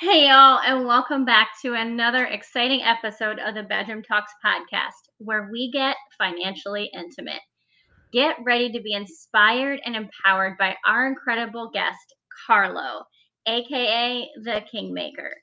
Hey, y'all, and welcome back to another exciting episode of the Bedroom Talks podcast, where we get financially intimate. Get ready to be inspired and empowered by our incredible guest, Carlo, aka the Kingmaker.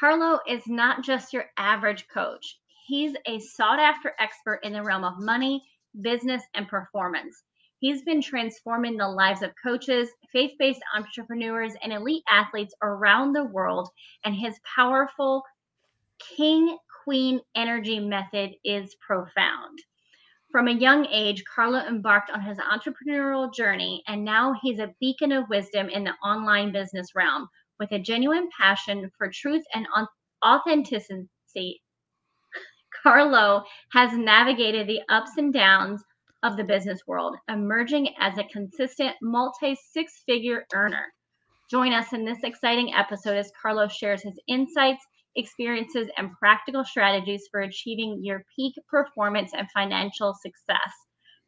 Carlo is not just your average coach, he's a sought after expert in the realm of money, business, and performance. He's been transforming the lives of coaches, faith based entrepreneurs, and elite athletes around the world. And his powerful king queen energy method is profound. From a young age, Carlo embarked on his entrepreneurial journey, and now he's a beacon of wisdom in the online business realm with a genuine passion for truth and authenticity. Carlo has navigated the ups and downs of the business world, emerging as a consistent multi six figure earner. Join us in this exciting episode as Carlos shares his insights, experiences, and practical strategies for achieving your peak performance and financial success.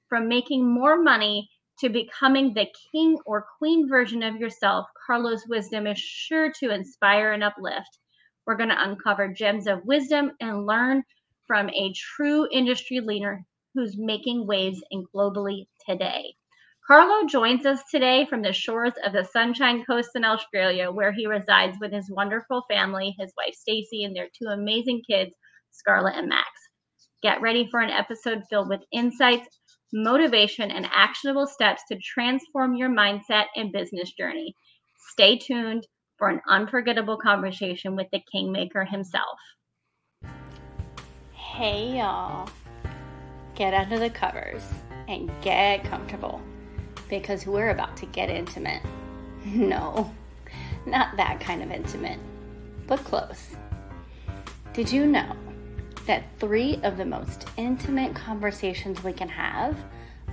From making more money to becoming the king or queen version of yourself, Carlos' wisdom is sure to inspire and uplift. We're going to uncover gems of wisdom and learn from a true industry leader who's making waves in globally today. Carlo joins us today from the shores of the Sunshine Coast in Australia, where he resides with his wonderful family, his wife Stacy, and their two amazing kids, Scarlett and Max. Get ready for an episode filled with insights, motivation, and actionable steps to transform your mindset and business journey. Stay tuned for an unforgettable conversation with the Kingmaker himself. Hey, y'all get under the covers and get comfortable because we're about to get intimate. No, not that kind of intimate, but close. Did you know that three of the most intimate conversations we can have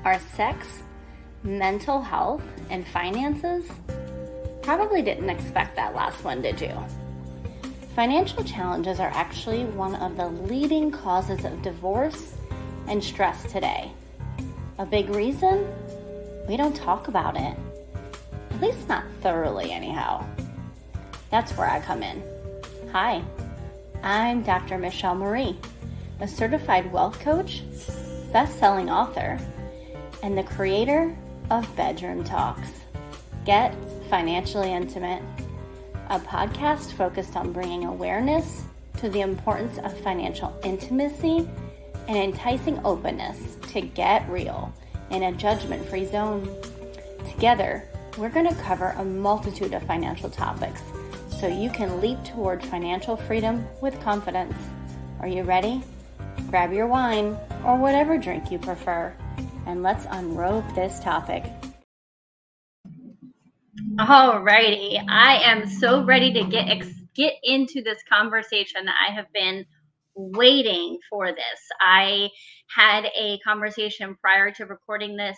are sex, mental health, and finances? Probably didn't expect that last one, did you? Financial challenges are actually one of the leading causes of divorce and stress today. A big reason? We don't talk about it. At least not thoroughly, anyhow. That's where I come in. Hi, I'm Dr. Michelle Marie, a certified wealth coach, best selling author, and the creator of Bedroom Talks. Get financially intimate, a podcast focused on bringing awareness to the importance of financial intimacy and enticing openness to get real in a judgment free zone. Together, we're going to cover a multitude of financial topics so you can leap toward financial freedom with confidence. Are you ready? Grab your wine or whatever drink you prefer, and let's unrobe this topic. Alrighty, I am so ready to get ex- get into this conversation that I have been waiting for this. I had a conversation prior to recording this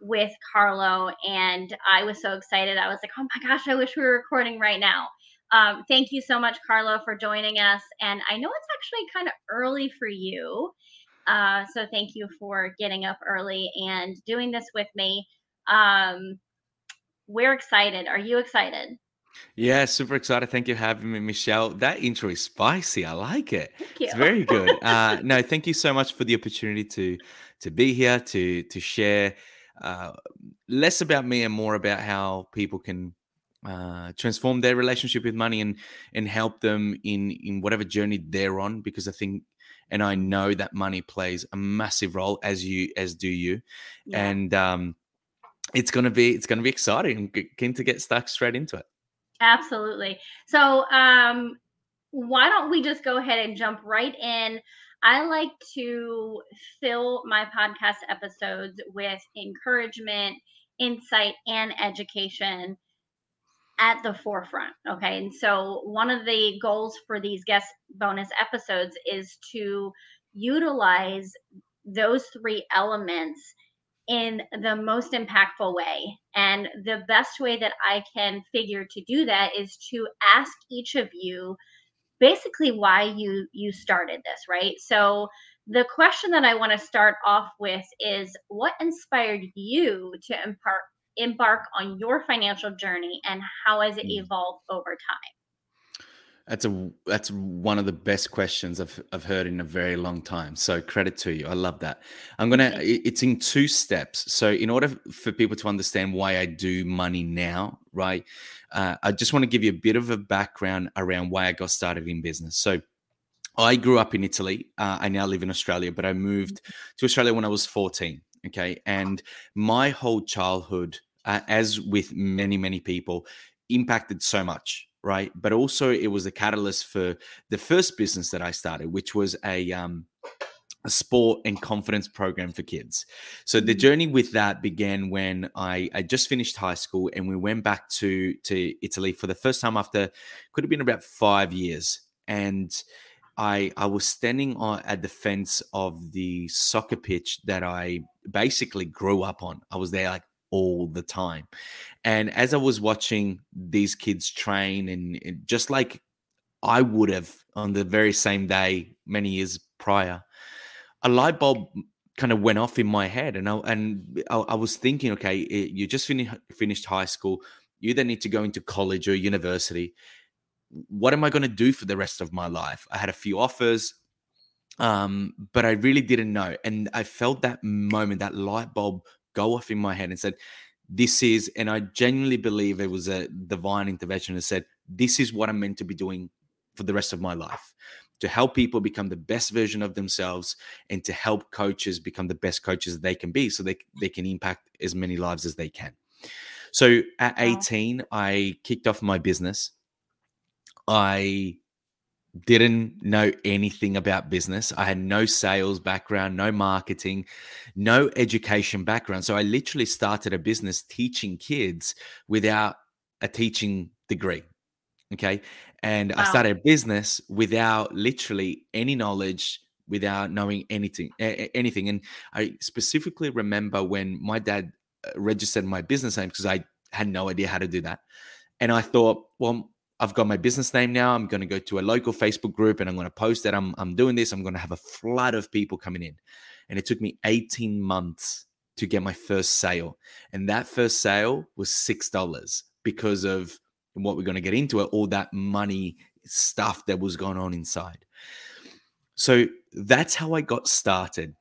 with Carlo, and I was so excited. I was like, oh my gosh, I wish we were recording right now. Um, thank you so much, Carlo, for joining us. And I know it's actually kind of early for you. Uh, so thank you for getting up early and doing this with me. Um, we're excited. Are you excited? Yeah, super excited. Thank you for having me, Michelle. That intro is spicy. I like it. Thank you. It's very good. Uh, no, thank you so much for the opportunity to to be here to to share uh, less about me and more about how people can uh, transform their relationship with money and and help them in in whatever journey they're on. Because I think and I know that money plays a massive role as you as do you, Yeah. and um, it's gonna be it's gonna be exciting. I'm keen to get stuck straight into it. Absolutely. So, um, why don't we just go ahead and jump right in? I like to fill my podcast episodes with encouragement, insight, and education at the forefront. Okay. And so, one of the goals for these guest bonus episodes is to utilize those three elements in the most impactful way. And the best way that I can figure to do that is to ask each of you basically why you you started this, right? So the question that I want to start off with is what inspired you to embark embark on your financial journey and how has it Mm. evolved over time? That's a that's one of the best questions I've I've heard in a very long time. So credit to you. I love that. I'm gonna. It's in two steps. So in order for people to understand why I do money now, right? Uh, I just want to give you a bit of a background around why I got started in business. So I grew up in Italy. Uh, I now live in Australia, but I moved to Australia when I was 14. Okay, and my whole childhood, uh, as with many many people, impacted so much right? But also it was a catalyst for the first business that I started, which was a um, a sport and confidence program for kids. So the mm-hmm. journey with that began when I, I just finished high school and we went back to to Italy for the first time after could have been about five years. And I I was standing on at the fence of the soccer pitch that I basically grew up on. I was there like all the time. And as I was watching these kids train, and, just like I would have on the very same day many years prior, a light bulb kind of went off in my head, and I and I, I was thinking, okay, it, you just finished finished high school, you then need to go into college or university. What am I going to do for the rest of my life? I had a few offers, um, but I really didn't know, and I felt that moment, that light bulb go off in my head and said, This is, and I genuinely believe it was a divine intervention that said, This is what I'm meant to be doing for the rest of my life to help people become the best version of themselves and to help coaches become the best coaches they can be so they, they can impact as many lives as they can. So at 18, I kicked off my business. I didn't know anything about business. I had no sales background, no marketing, no education background. So I literally started a business teaching kids without a teaching degree. Okay. And wow. I started a business without literally any knowledge, without knowing anything, anything. And I specifically remember when my dad uh, registered my business name because I had no idea how to do that. And I thought, well, I've got my business name now. I'm going to go to a local Facebook group and I'm going to post that I'm, I'm doing this. I'm going to have a flood of people coming in. And it took me 18 months to get my first sale. And that first sale was $6 because of what we're going to get into it, all that money stuff that was going on inside. So that's how I got started.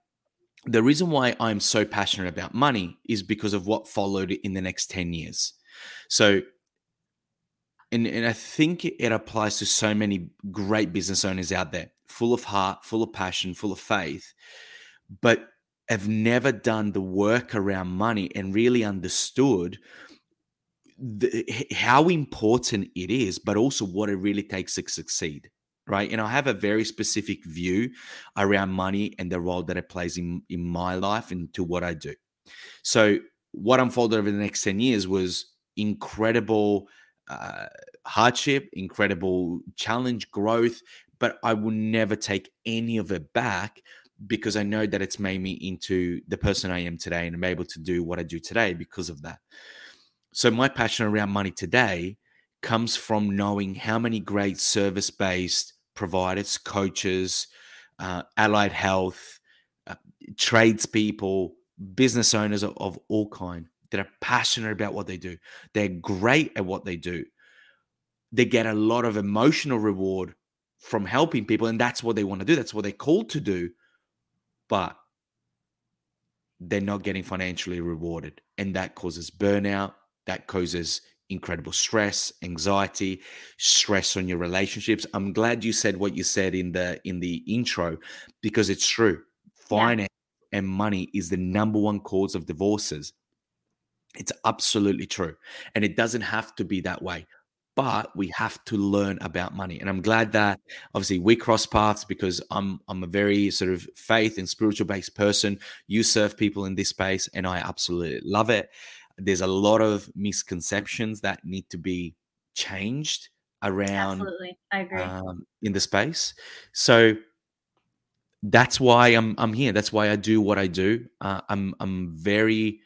The reason why I'm so passionate about money is because of what followed in the next 10 years. So and, and I think it applies to so many great business owners out there, full of heart, full of passion, full of faith, but have never done the work around money and really understood the, how important it is, but also what it really takes to succeed. Right. And I have a very specific view around money and the role that it plays in, in my life and to what I do. So, what unfolded over the next 10 years was incredible uh, hardship, incredible challenge, growth, but I will never take any of it back because I know that it's made me into the person I am today and I'm able to do what I do today because of that. So, my passion around money today comes from knowing how many great service based providers, coaches, uh, allied health, uh, tradespeople, business owners of, of all kind that are passionate about what they do. They're great at what they do. They get a lot of emotional reward from helping people, and that's what they want to do. That's what they're called to do. But they're not getting financially rewarded. And that causes burnout, that causes incredible stress, anxiety, stress on your relationships. I'm glad you said what you said in the in the intro because it's true. Finance yeah. and money is the number one cause of divorces. It's absolutely true. And it doesn't have to be that way. But we have to learn about money. And I'm glad that obviously we cross paths because I'm I'm a very sort of faith and spiritual based person. You serve people in this space and I absolutely love it. There's a lot of misconceptions that need to be changed around absolutely. I agree. Um, in the space. So that's why I'm I'm here. That's why I do what I do. Uh, I'm I'm very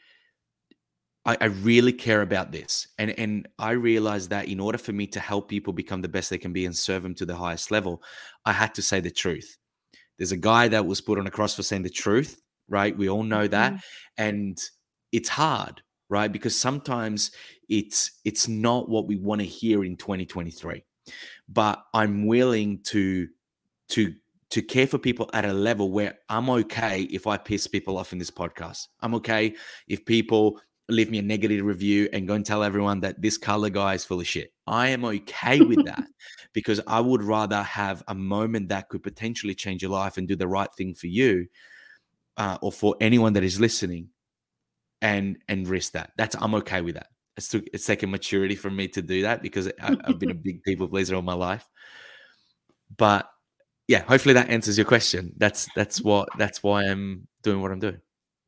I, I really care about this. And and I realized that in order for me to help people become the best they can be and serve them to the highest level, I had to say the truth. There's a guy that was put on a cross for saying the truth, right? We all know that. Mm-hmm. And it's hard, right? Because sometimes it's it's not what we want to hear in 2023. but I'm willing to to to care for people at a level where I'm okay if I piss people off in this podcast. I'm okay if people leave me a negative review and go and tell everyone that this Carlo guy is full of shit. I am okay with that because I would rather have a moment that could potentially change your life and do the right thing for you uh, or for anyone that is listening and and risk that. That's I'm okay with that. It's took a second maturity for me to do that because I, I've been a big people pleaser all my life. But yeah, hopefully that answers your question. That's that's what that's why I'm doing what I'm doing.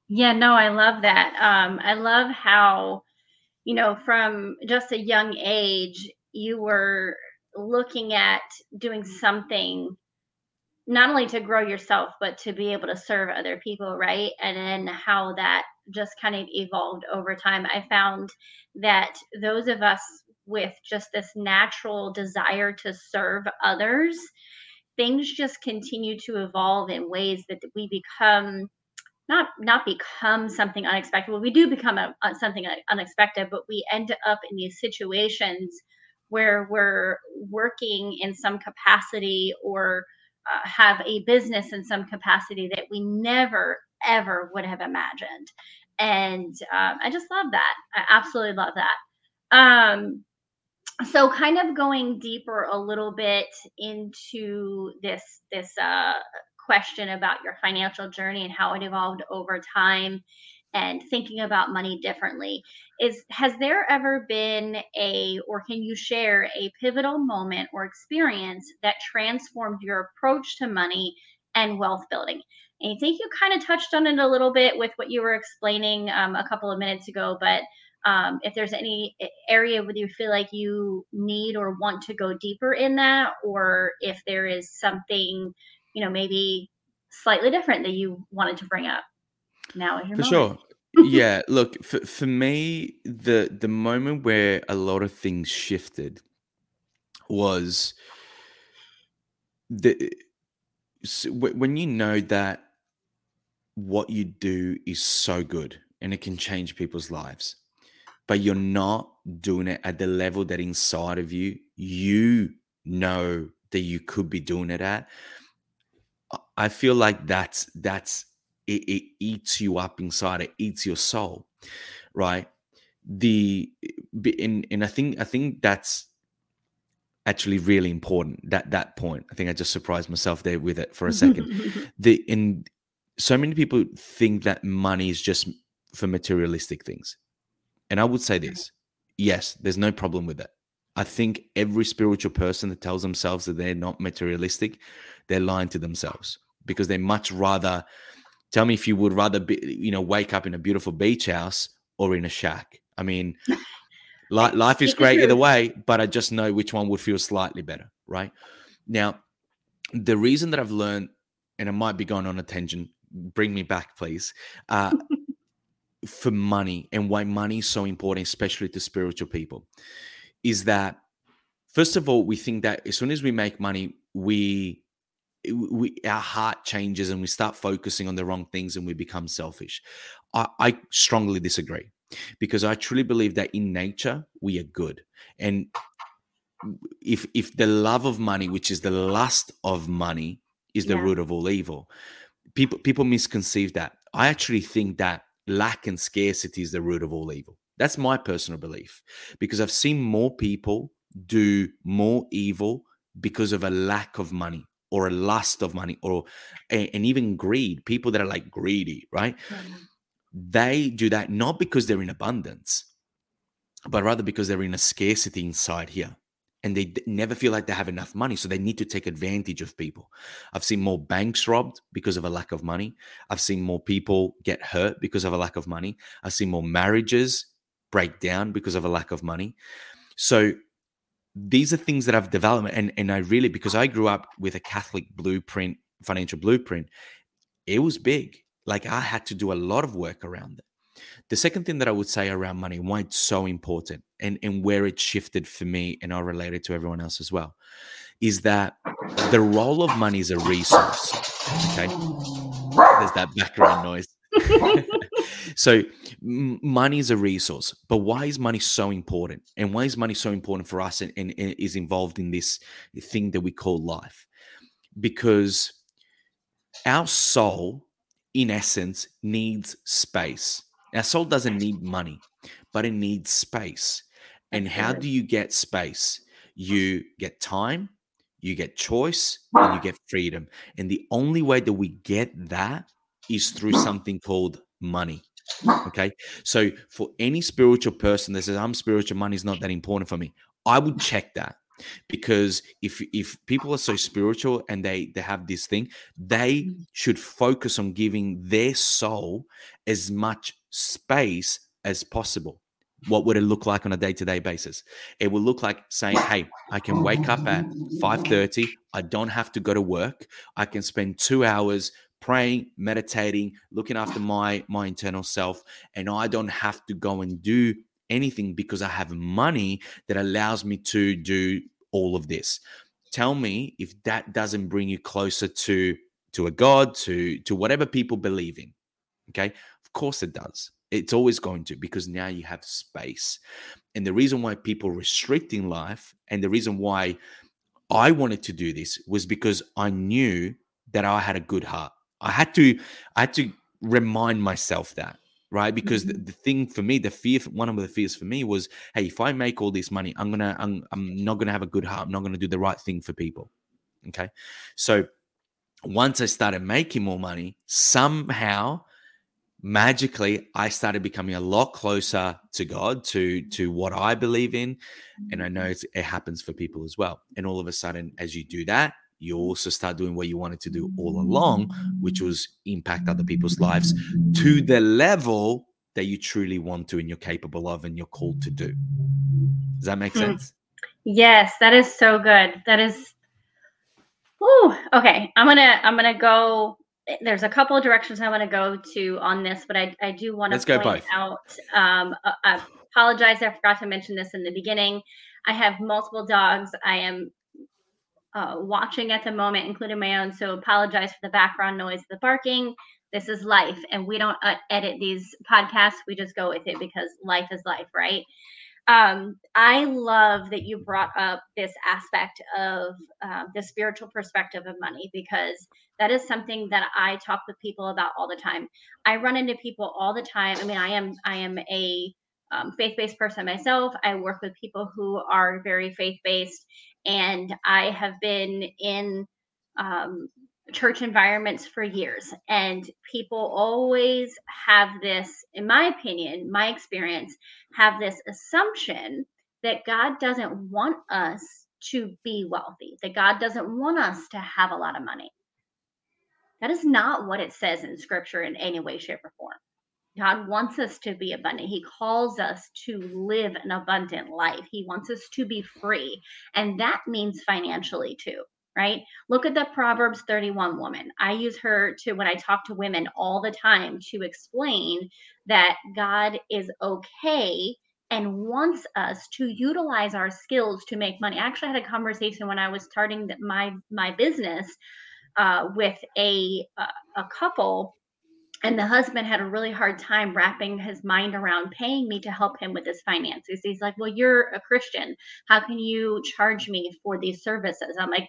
Yeah, no, I love that. Um, I love how, you know, from just a young age, you were looking at doing something not only to grow yourself, but to be able to serve other people, right? And then how that just kind of evolved over time. I found that those of us with just this natural desire to serve others, things just continue to evolve in ways that we become not not become something unexpected. Well, we do become a, a, something unexpected, but we end up in these situations where we're working in some capacity or uh, have a business in some capacity that we never ever would have imagined. And um, I just love that. I absolutely love that. Um, so kind of going deeper a little bit into this this uh, question about your financial journey and how it evolved over time and thinking about money differently. Is has there ever been a or can you share a pivotal moment or experience that transformed your approach to money and wealth building? And i think you kind of touched on it a little bit with what you were explaining um, a couple of minutes ago but um, if there's any area where you feel like you need or want to go deeper in that or if there is something you know, maybe slightly different that you wanted to bring up. Now For sure. yeah, look, for, for me, the the moment where a lot of things shifted was the when you know that what you do is so good and it can change people's lives but you're not doing it at the level that inside of you you know that you could be doing it at I feel like that's that's it, it eats you up inside. It eats your soul, right? The and and I think I think that's actually really important. That that point. I think I just surprised myself there with it for a second. the in so many people think that money is just for materialistic things, and I would say this: yes, there's no problem with that. I think every spiritual person that tells themselves that they're not materialistic, they're lying to themselves because they much rather tell me if you would rather be, you know, wake up in a beautiful beach house or in a shack. I mean, life is great either way, but I just know which one would feel slightly better, right? Now, the reason that I've learned, and I might be going on a tangent, bring me back, please. Uh, for money and why money is so important, especially to spiritual people, is that first of all, we think that as soon as we make money, we we our heart changes and we start focusing on the wrong things and we become selfish. I, I strongly disagree because I truly believe that in nature we are good and if if the love of money which is the lust of money is the yeah. root of all evil people people misconceive that i actually think that lack and scarcity is the root of all evil that's my personal belief because I've seen more people do more evil because of a lack of money or a lust of money or and even greed. People that are like greedy, right? Mm-hmm. They do that not because they're in abundance, but rather because they're in a scarcity inside here. And they never feel like they have enough money. So they need to take advantage of people. I've seen more banks robbed because of a lack of money. I've seen more people get hurt because of a lack of money. I've seen more marriages break down because of a lack of money. So these are things that I've developed, and and I really because I grew up with a Catholic blueprint, financial blueprint, it was big. Like I had to do a lot of work around it. The second thing that I would say around money, why it's so important, and and where it shifted for me, and I'll relate it to everyone else as well, is that the role of money is a resource. Okay, there's that background noise. so money is a resource, but why is money so important? And why is money so important for us and, and, and is involved in this thing that we call life? Because our soul, in essence, needs space. Our soul doesn't need money, but it needs space. And how do you get space? You get time, you get choice, and you get freedom. And the only way that we get that is through something called money. Okay. So for any spiritual person that says, I'm spiritual, money is not that important for me, I would check that because if if people are so spiritual and they they have this thing they mm. should focus on giving their soul as much space as possible what would it look like on a day-to-day basis it will look like saying hey i can wake up at 5.30 i don't have to go to work i can spend two hours praying meditating looking after my my internal self and i don't have to go and do anything because i have money that allows me to do all of this tell me if that doesn't bring you closer to to a god to to whatever people believe in okay of course it does it's always going to because now you have space. And the reason why people restricting life and the reason why I wanted to do this was because I knew that I had a good heart. I had to I had to remind myself that right? Because mm-hmm. the, the, thing for me the fear one of the fears for me was hey if i make all this money i'm gonna i'm, I'm not gonna have a good heart. I'm not gonna do the right thing for people okay? So once i started making more money somehow magically I started becoming a lot closer to God, to to what I believe in, and I know it happens for people as well. And all of a sudden, as you do that, you also start doing what you wanted to do all along, which was impact other people's lives to the level that you truly want to and you're capable of and you're called to do. Does that make hmm. sense? Yes, that is so good. That is. Oh, okay. I'm gonna I'm gonna go there's a couple of directions I want to go to on this, but I, I do want to point out. Um, uh, I apologize, I forgot to mention this in the beginning. I have multiple dogs. I am uh, watching at the moment, including my own. So apologize for the background noise, the barking. This is life, and we don't uh, edit these podcasts. We just go with it because life is life, right? um, I love that you brought up this aspect of uh, the spiritual perspective of money because that is something that I talk with people about all the time. I run into people all the time. I mean, I am I am a um, faith-based person myself. I work with people who are very faith-based, and I have been in um, church environments for years, and people always have this, in my opinion, my experience, have this assumption that God doesn't want us to be wealthy, that God doesn't want us to have a lot of money. That is not what it says in scripture in any way, shape, or form. God wants us to be abundant. He calls us to live an abundant life. He wants us to be free. And that means financially too, right? Look at the Proverbs 31 woman. I use her to, when I talk to women all the time, to explain that God is okay and wants us to utilize our skills to make money. I actually had a conversation when I was starting my my business uh, with a a couple and the husband had a really hard time wrapping his mind around paying me to help him with his finances. He's like, "Well, you're a Christian. How can you charge me for these services?" I'm like,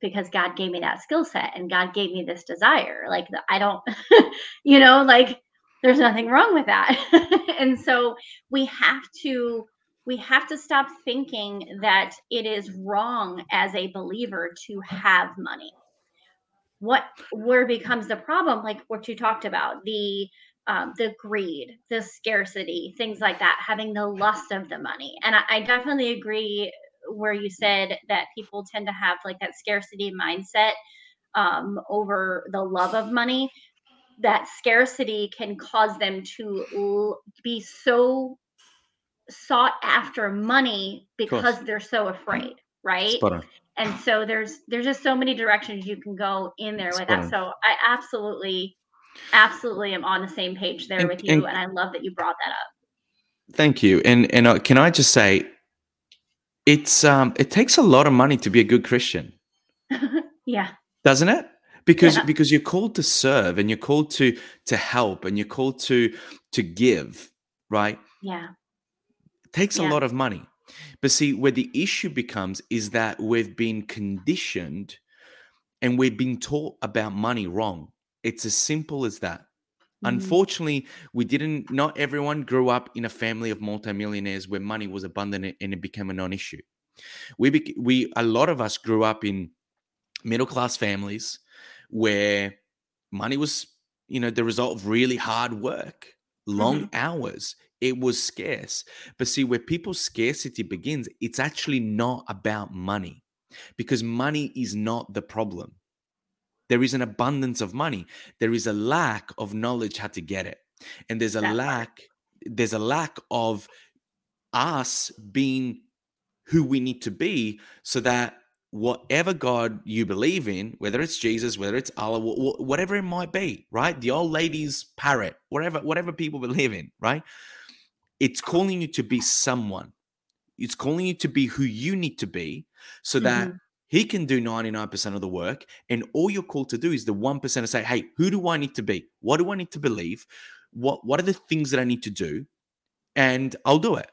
"Because God gave me that skill set and God gave me this desire. Like I don't you know, like there's nothing wrong with that." and so we have to we have to stop thinking that it is wrong as a believer to have money what where becomes the problem like what you talked about the um, the greed the scarcity things like that having the lust of the money. And I, I definitely agree where you said that people tend to have like that scarcity mindset um, over the love of money. That scarcity can cause them to l- be so sought after money because they're so afraid right? And so there's there's just so many directions you can go in there with that. So i absolutely absolutely am on the same page there and, with you and, and, i love that you brought that up. Thank you. And and uh, can i just say it's um it takes a lot of money to be a good christian. Yeah. Doesn't it? Because Yeah. because you're called to serve and you're called to to help and you're called to to give, right? Yeah. takes a lot of money. But see, where the issue becomes is that we've been conditioned and we've been taught about money wrong. It's as simple as that. Mm. Unfortunately, we didn't, not everyone grew up in a family of multimillionaires where money was abundant and it became a non issue. We, we, a lot of us grew up in middle class families where money was, you know, the result of really hard work, long hours. It was scarce. But see, where people's scarcity begins, it's actually not about money because money is not the problem. There is an abundance of money. There is a lack of knowledge how to get it. And there's a That lack, there's a lack of us being who we need to be so that whatever God you believe in, whether it's Jesus, whether it's Allah, wh- wh- whatever it might be, right? The old lady's parrot, whatever, whatever people believe in, right? It's calling you to be someone. It's calling you to be who you need to be so that Mhm. he can do 99% of the work. And all you're called to do is the 1% to say, hey, who do I need to be? What do I need to believe? What what are the things that I need to do? And I'll do it.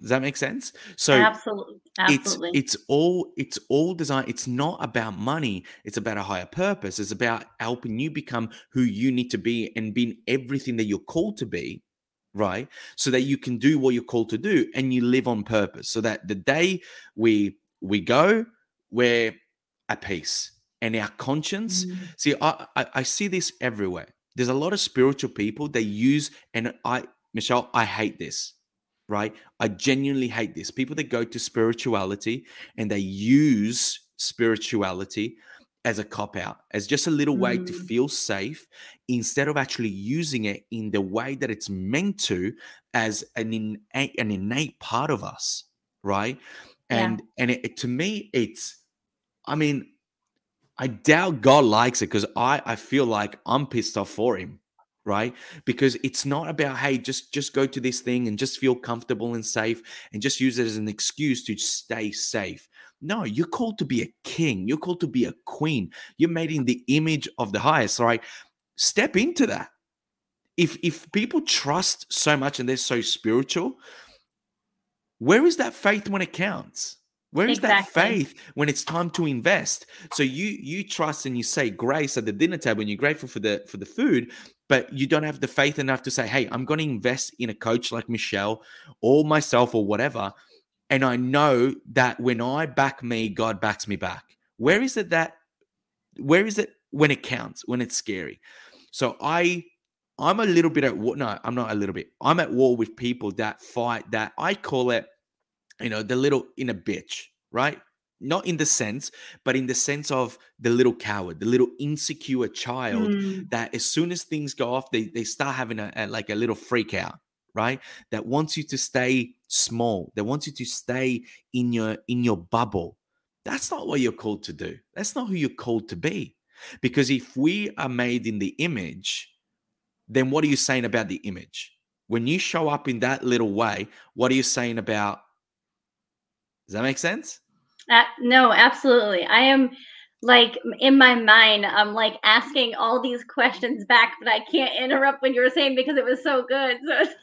Does that make sense? So absolutely. it's Absolutely. it's all it's all design. it's not about money it's about a higher purpose it's about helping you become who you need to be and being everything that you're called to be right? So that you can do what you're called to do and you live on purpose. So that the day we we go we're at peace. And our conscience Mm. see I, I i see this everywhere. There's a lot of spiritual people they use and i michelle i hate this right? I genuinely hate this. People that go to spirituality and they use spirituality as a cop out, as just a little way to Mm. feel safe, instead of actually using it in the way that it's meant to, as an innate, an innate part of us, right? Yeah. And and it, it- to me, it's, I mean, I doubt God likes it because I I feel like I'm pissed off for him, right? Because it's not about hey, just just go to this thing and just feel comfortable and safe and just use it as an excuse to stay safe. No, you're called to be a king. You're called to be a queen. You're made in the image of the highest, right? Step into that. If if people trust so much and they're so spiritual, where is that faith when it counts? Where is that faith when it's time to invest? So you you trust and you say grace at the dinner table and you're grateful for the for the food, but you don't have the faith enough to say, "Hey, I'm going to invest in a coach like Michelle or myself or whatever." And I know that when I back me, God backs me back. Where is it that where is it when it counts, when it's scary? So I I'm a little bit at war. No, I'm not a little bit. I'm at war with people that fight that I call it, you know, the little inner bitch, right? Not in the sense, but in the sense of the little coward, the little insecure child Mm. that as soon as things go off, they they start having a, a like a little freak out, right? That wants you to stay small. That wants you to stay in your in your bubble. That's not what you're called to do. That's not who you're called to be. Because if we are made in the image, then what are you saying about the image? When you show up in that little way, what are you saying about? Does that make sense? Uh, no, absolutely. I am like in my mind, I'm like asking all these questions back, but I can't interrupt when you were saying because it was so good. So it's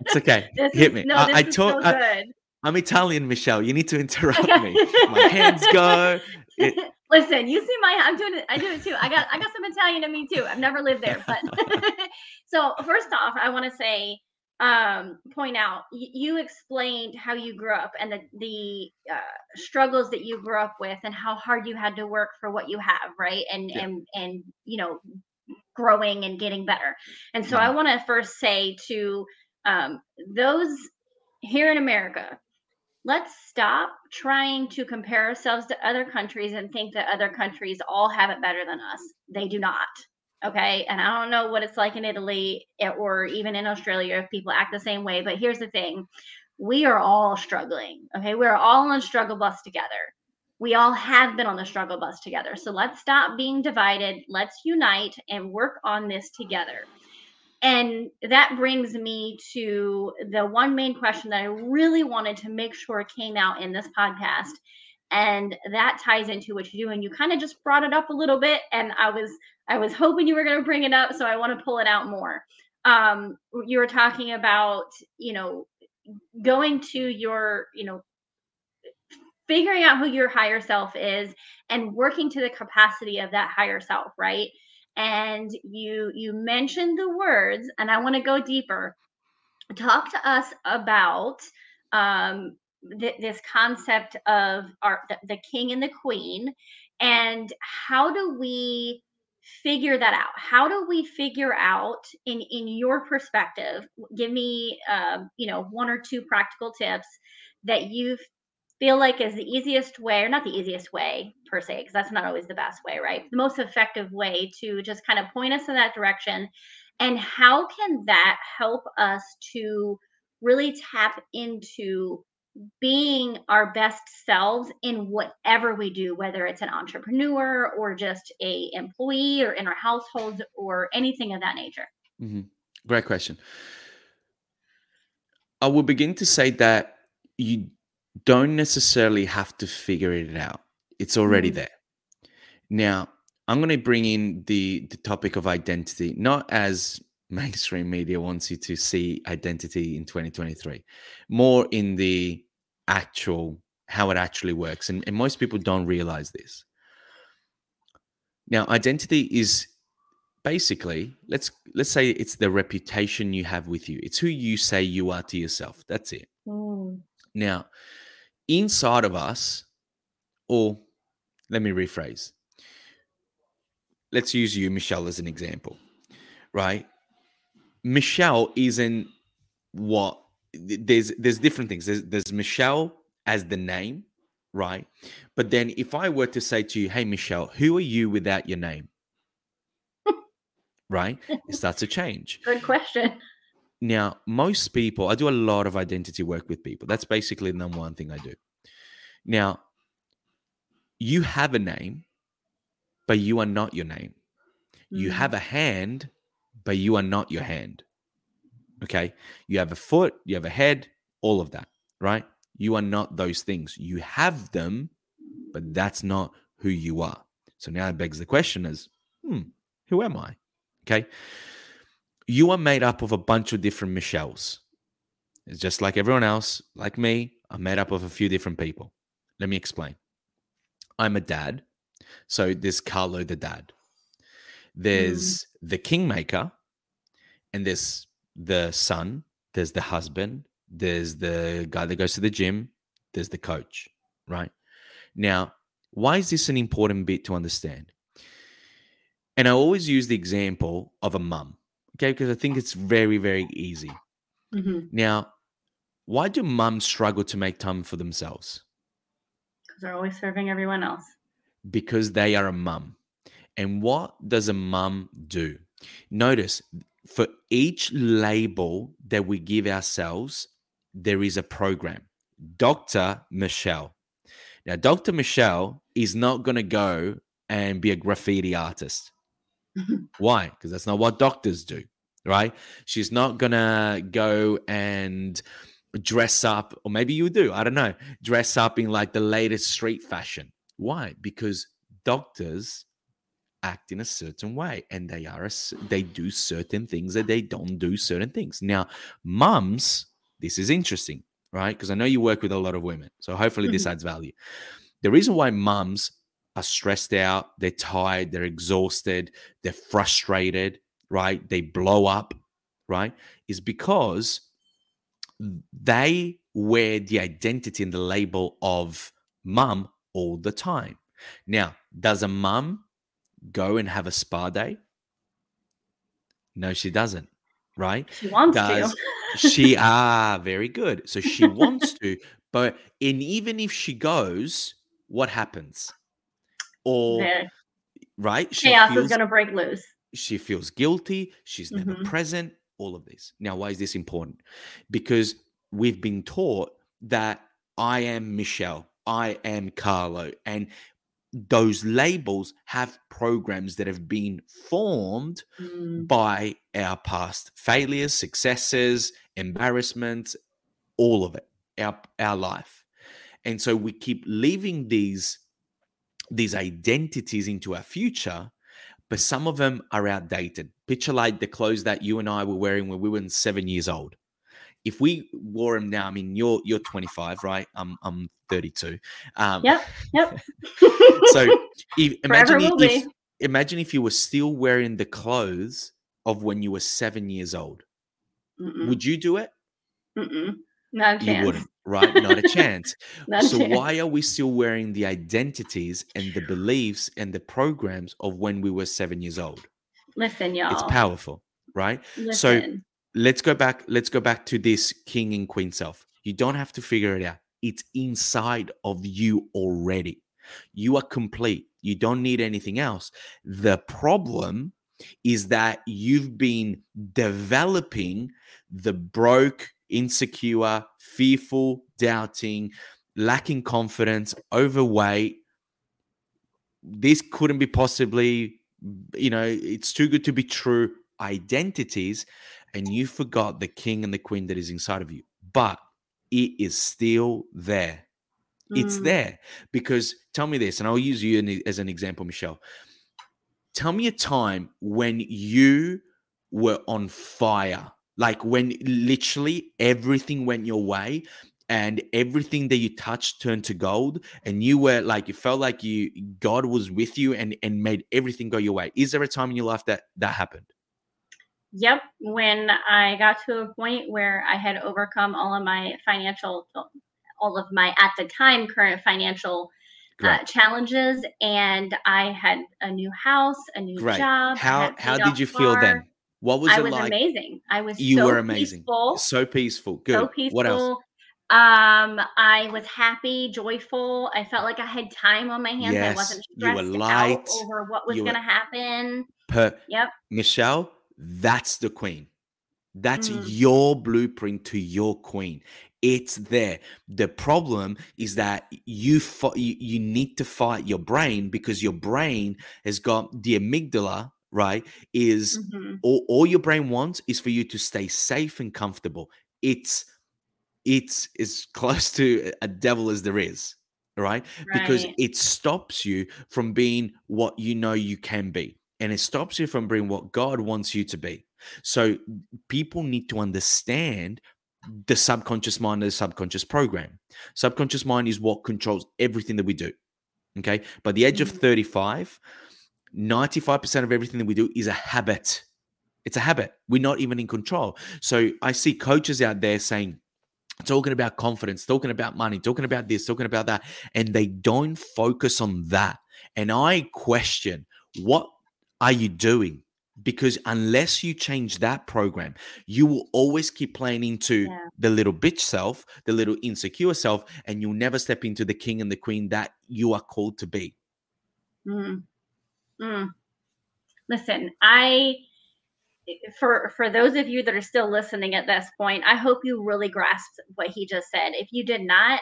It's okay. Hit is, me. No, I- I talk- so I-. I'm Italian, Michelle. You need to interrupt me. My hands go. It- Listen, you see my I'm doing it. I do it too. I got I got some Italian in me too. I've never lived there, but so first off, I want to say um point out y- you explained how you grew up and the the uh, struggles that you grew up with and how hard you had to work for what you have right and Yeah. and and you know growing and getting better and so i Mhm. want to first say to um, those here in america let's stop trying to compare ourselves to other countries and think that other countries all have it better than us. They do not. Okay. And I don't know what it's like in Italy eh, or even in Australia if people act the same way. But here's the thing we are all struggling. Okay. We're all on struggle bus together. We all have been on the struggle bus together. So let's stop being divided. Let's unite and work on this together. And that brings me to the one main question that I really wanted to make sure came out in this podcast. and that ties into what you do and you kind of just brought it up a little bit and i was i was hoping you were going to bring it up so i want to pull it out more. Um you were talking about you know going to your you know figuring out who your higher self is and working to the capacity of that higher self right? And you you mentioned the words and i want to go deeper. Talk to us about um, th- this concept of our the, the king and the queen and how do we figure that out. How do we figure out in in your perspective give me um, you know one or two practical tips that you feel like is the easiest way or not the easiest way per se because that's not always the best way right? The most effective way to just kind of point us in that direction and how can that help us to really tap into being our best selves in whatever we do whether it's an entrepreneur or just a employee or in our households or anything of that nature mm-hmm. great question i will begin to say that you don't necessarily have to figure it out it's already mm-hmm. there now i'm going to bring in the the topic of identity not as mainstream media wants you to see identity in 2023 more in the actual how it actually works and, and most people don't realize this. Now identity is basically let's let's say it's the reputation you have with you. It's who you say you are to yourself. That's it. Mm. now inside of us or let me rephrase. Let's use you michelle as an example right? Michelle isn't what there's there's different things. There's there's Michelle as the name, right? But then if I were to say to you, "Hey Michelle, who are you without your name?" right? It starts to change. Good question. Now, most people, I do a lot of identity work with people. That's basically the number one thing I do. Now, you have a name, but you are not your name. Mm. You have a hand, but you are not your hand. Okay. You have a foot, you have a head, all of that, right? You are not those things. You have them, but that's not who you are. So now it begs the question is, hmm, who am I? Okay. You are made up of a bunch of different Michelles. It's just like everyone else, like me, I'm made up of a few different people. Let me explain. I'm a dad. So there's Carlo the dad. There's mm. the kingmaker, and there's the son, there's the husband, there's the guy that goes to the gym, there's the coach, right? Now, why is this an important bit to understand? And I always use the example of a mum, okay, because I think it's very, very easy. Mm-hmm. Now, why do mums struggle to make time for themselves? Because they're always serving everyone else. Because they are a mum. And what does a mum do? Notice for each label that we give ourselves, there is a program. Dr. Michelle. Now, Dr. Michelle is not going to go and be a graffiti artist. Why? Because that's not what doctors do, right? She's not going to go and dress up, or maybe you do, I don't know, dress up in like the latest street fashion. Why? Because doctors act in a certain way and they are a, they do certain things that they don't do certain things. Now mums this is interesting right? Because i know you work with a lot of women so hopefully this mm-hmm. adds value. The reason why mums are stressed out they're tired they're exhausted they're frustrated right? They blow up right? Is because they wear the identity and the label of mum all the time. Now does a mum go and have a spa day? No, she doesn't. Right? She wants Does, to. she ah, very good. So she wants to, but and even if she goes, what happens? Or right? She chaos feels, is gonna break loose. She feels guilty, she's never mm-hmm. present, all of this. Now, why is this important? Because we've been taught that I am Michelle, I am Carlo, and those labels have programs that have been formed mm. by our past failures, successes, embarrassments, all of it, our, our life. and so we keep leaving these these identities into our future but some of them are outdated picture like the clothes that you and i were wearing when we were seven years old if we wore them now i mean you're you're 25 right i'm i'm 32 um yep yep so if, imagine if, imagine if you were still wearing the clothes of when you were seven years old Mm-mm. would you do it Mm-mm. Not a chance. You wouldn't, right? Not a chance. Not so a chance. why are we still wearing the identities and the beliefs and the programs of when we were seven years old? Listen, y'all. It's powerful, right? Listen. So let's go back. Let's go back to this king and queen self. You don't have to figure it out. It's inside of you already. You are complete. You don't need anything else. The problem is that you've been developing the broke, insecure, fearful, doubting, lacking confidence, overweight. This couldn't be possibly, you know, it's too good to be true identities. And you forgot the king and the queen that is inside of you. But it is still there. It's mm. there because tell me this, and I'll use you as an example, Michelle. Tell me a time when you were on fire like when literally everything went your way and everything that you touched turned to gold and you were like you felt like you god was with you and and made everything go your way is there a time in your life that that happened yep when i got to a point where i had overcome all of my financial all of my at the time current financial uh, challenges and i had a new house a new Great. job how how did you feel then what was I it was like? amazing. I was you so were amazing. Peaceful, so peaceful. Good. So peaceful. What else? Um, I was happy, joyful. I felt like I had time on my hands. Yes, I wasn't stressed you were light. out over what was going to happen. Per- yep. Michelle, that's the queen. That's mm. your blueprint to your queen. It's there. The problem is that you, fo- you you need to fight your brain because your brain has got the amygdala right is mm-hmm. all, all your brain wants is for you to stay safe and comfortable it's it's as close to a devil as there is right? right because it stops you from being what you know you can be and it stops you from being what god wants you to be so people need to understand the subconscious mind and the subconscious program subconscious mind is what controls everything that we do okay by the age mm-hmm. of 35 95% of everything that we do is a habit. It's a habit. We're not even in control. So I see coaches out there saying, talking about confidence, talking about money, talking about this, talking about that, and they don't focus on that. And I question, what are you doing? Because unless you change that program, you will always keep playing into yeah. the little bitch self, the little insecure self, and you'll never step into the king and the queen that you are called to be. Mm. Mm. Listen, I for for those of you that are still listening at this point, I hope you really grasped what he just said. If you did not,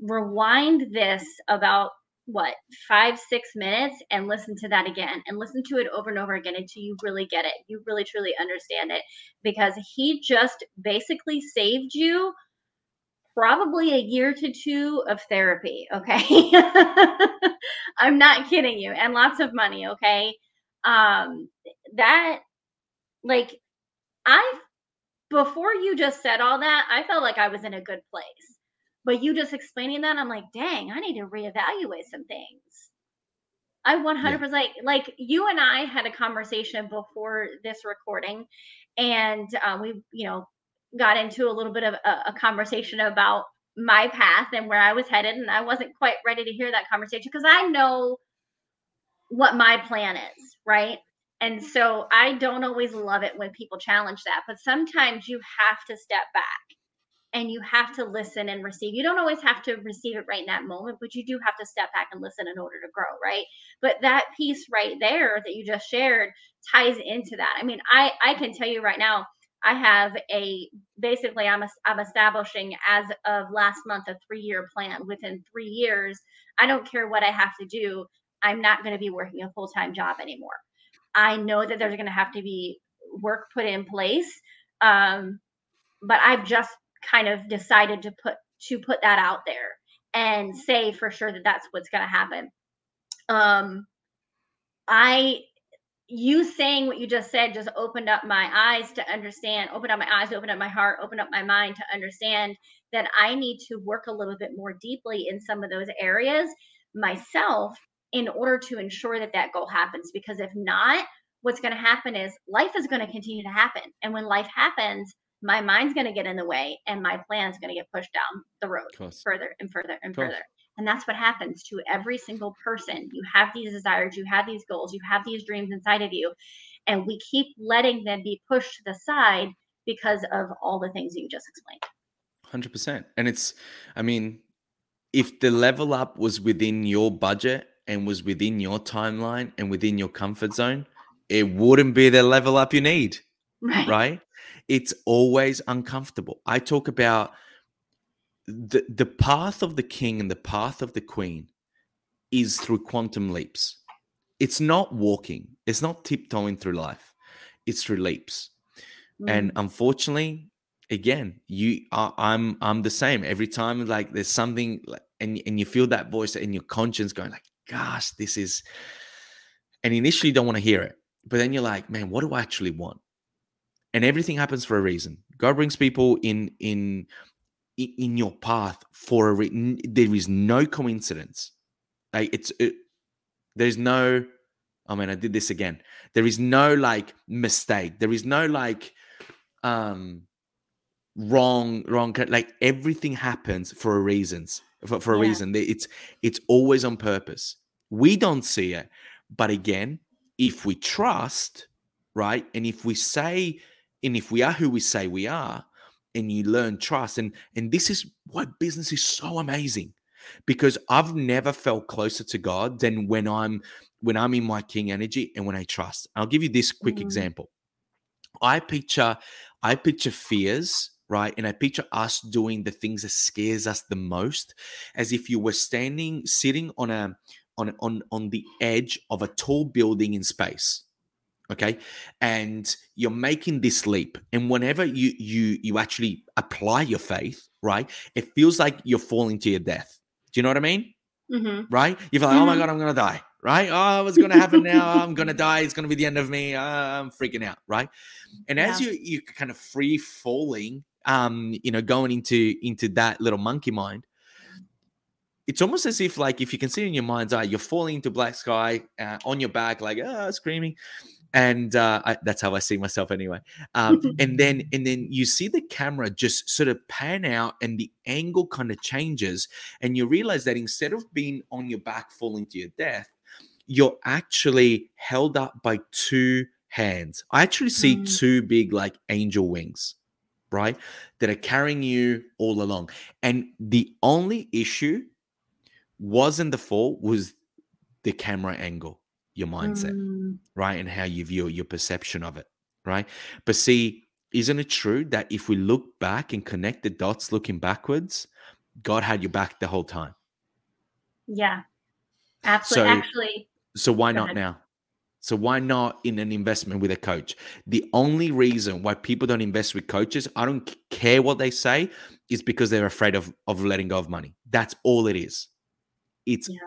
rewind this about what five six minutes and listen to that again and listen to it over and over again until you really get it you really truly understand it because he just basically saved you probably a year to two of therapy. Okay. I'm not kidding you. And lots of money. Okay. Um, that, like, I, before you just said all that, I felt like I was in a good place. But you just explaining that, I'm like, dang, I need to reevaluate some things. I 100% yeah. like you and I had a conversation before this recording, and um, we, you know, got into a little bit of a, a, conversation about my path and where I was headed. And I wasn't quite ready to hear that conversation because I know what my plan is, right? And so I don't always love it when people challenge that, but sometimes you have to step back and you have to listen and receive. You don't always have to receive it right in that moment, but you do have to step back and listen in order to grow, right? But that piece right there that you just shared ties into that. I mean, I I can tell you right now, I have a basically I'm a, I'm establishing as of last month a three year plan. Within three years, I don't care what I have to do. I'm not going to be working a full time job anymore. I know that there's going to have to be work put in place, um, but I've just kind of decided to put to put that out there. and say for sure that that's what's going to happen. Um, I you saying what you just said just opened up my eyes to understand, opened up my eyes, opened up my heart, opened up my mind to understand that I need to work a little bit more deeply in some of those areas myself in order to ensure that that goal happens. Because if not, what's going to happen is life is going to continue to happen. And when life happens, my mind's going to get in the way and my plan is going to get pushed down the road further and further and further. And that's what happens to every single person. You have these desires, you have these goals, you have these dreams inside of you. And we keep letting them be pushed to the side because of all the things you just explained. 100%. And it's, I mean, if the level up was within your budget and was within your timeline and within your comfort zone, it wouldn't be the level up you need. Right. Right. It's always uncomfortable. I talk about the the path of the king and the path of the queen is through quantum leaps. It's not walking. It's not tiptoeing through life. It's through leaps. Mm. And unfortunately, again, you are, I'm I'm the same. Every time like there's something like, and and you feel that voice in your conscience going like, gosh, this is and initially you don't want to hear it. But then you're like, man, what do I actually want? And everything happens for a reason. God brings people in in in your path for a reason. There is no coincidence. Like it's it, there's no. I mean, I did this again. There is no like mistake. There is no like um wrong wrong like everything happens for a reasons for, for a yeah. reason it's it's always on purpose we don't see it but again if we trust right and if we say and if we are who we say we are and you learn trust and and this is why business is so amazing because I've never felt closer to God than when I'm when I'm in my king energy and when I trust. I'll give you this quick mm-hmm. example. I picture I picture fears, right? And I picture us doing the things that scares us the most as if you were standing sitting on a on on on the edge of a tall building in space okay? And you're making this leap and whenever you you you actually apply your faith right it feels like you're falling to your death. Do you know what i mean? Mm-hmm. right? You feel like mm-hmm. oh my mm-hmm. god i'm gonna die right? Oh what's gonna happen now? I'm gonna die. It's gonna be the end of me. Uh, i'm freaking out right? And yeah. as you you kind of free falling um you know going into into that little monkey mind it's almost as if like if you can see in your mind's eye you're falling into black sky uh, on your back like ah, screaming and uh, I, that's how I see myself anyway. Um, and then and then you see the camera just sort of pan out, and the angle kind of changes, and you realize that instead of being on your back falling to your death, you're actually held up by two hands. I actually see mm. two big like angel wings, right, that are carrying you all along. And the only issue wasn't the fall, was the camera angle your mindset, mm. right? And how you view it, your perception of it, right? But see, isn't it true that if we look back and connect the dots looking backwards, God had your back the whole time? Yeah, absolutely. So, Actually, so why not ahead. now? So why not in an investment with a coach? The only reason why people don't invest with coaches, I don't care what they say, is because they're afraid of of letting go of money. That's all it is. It's yeah.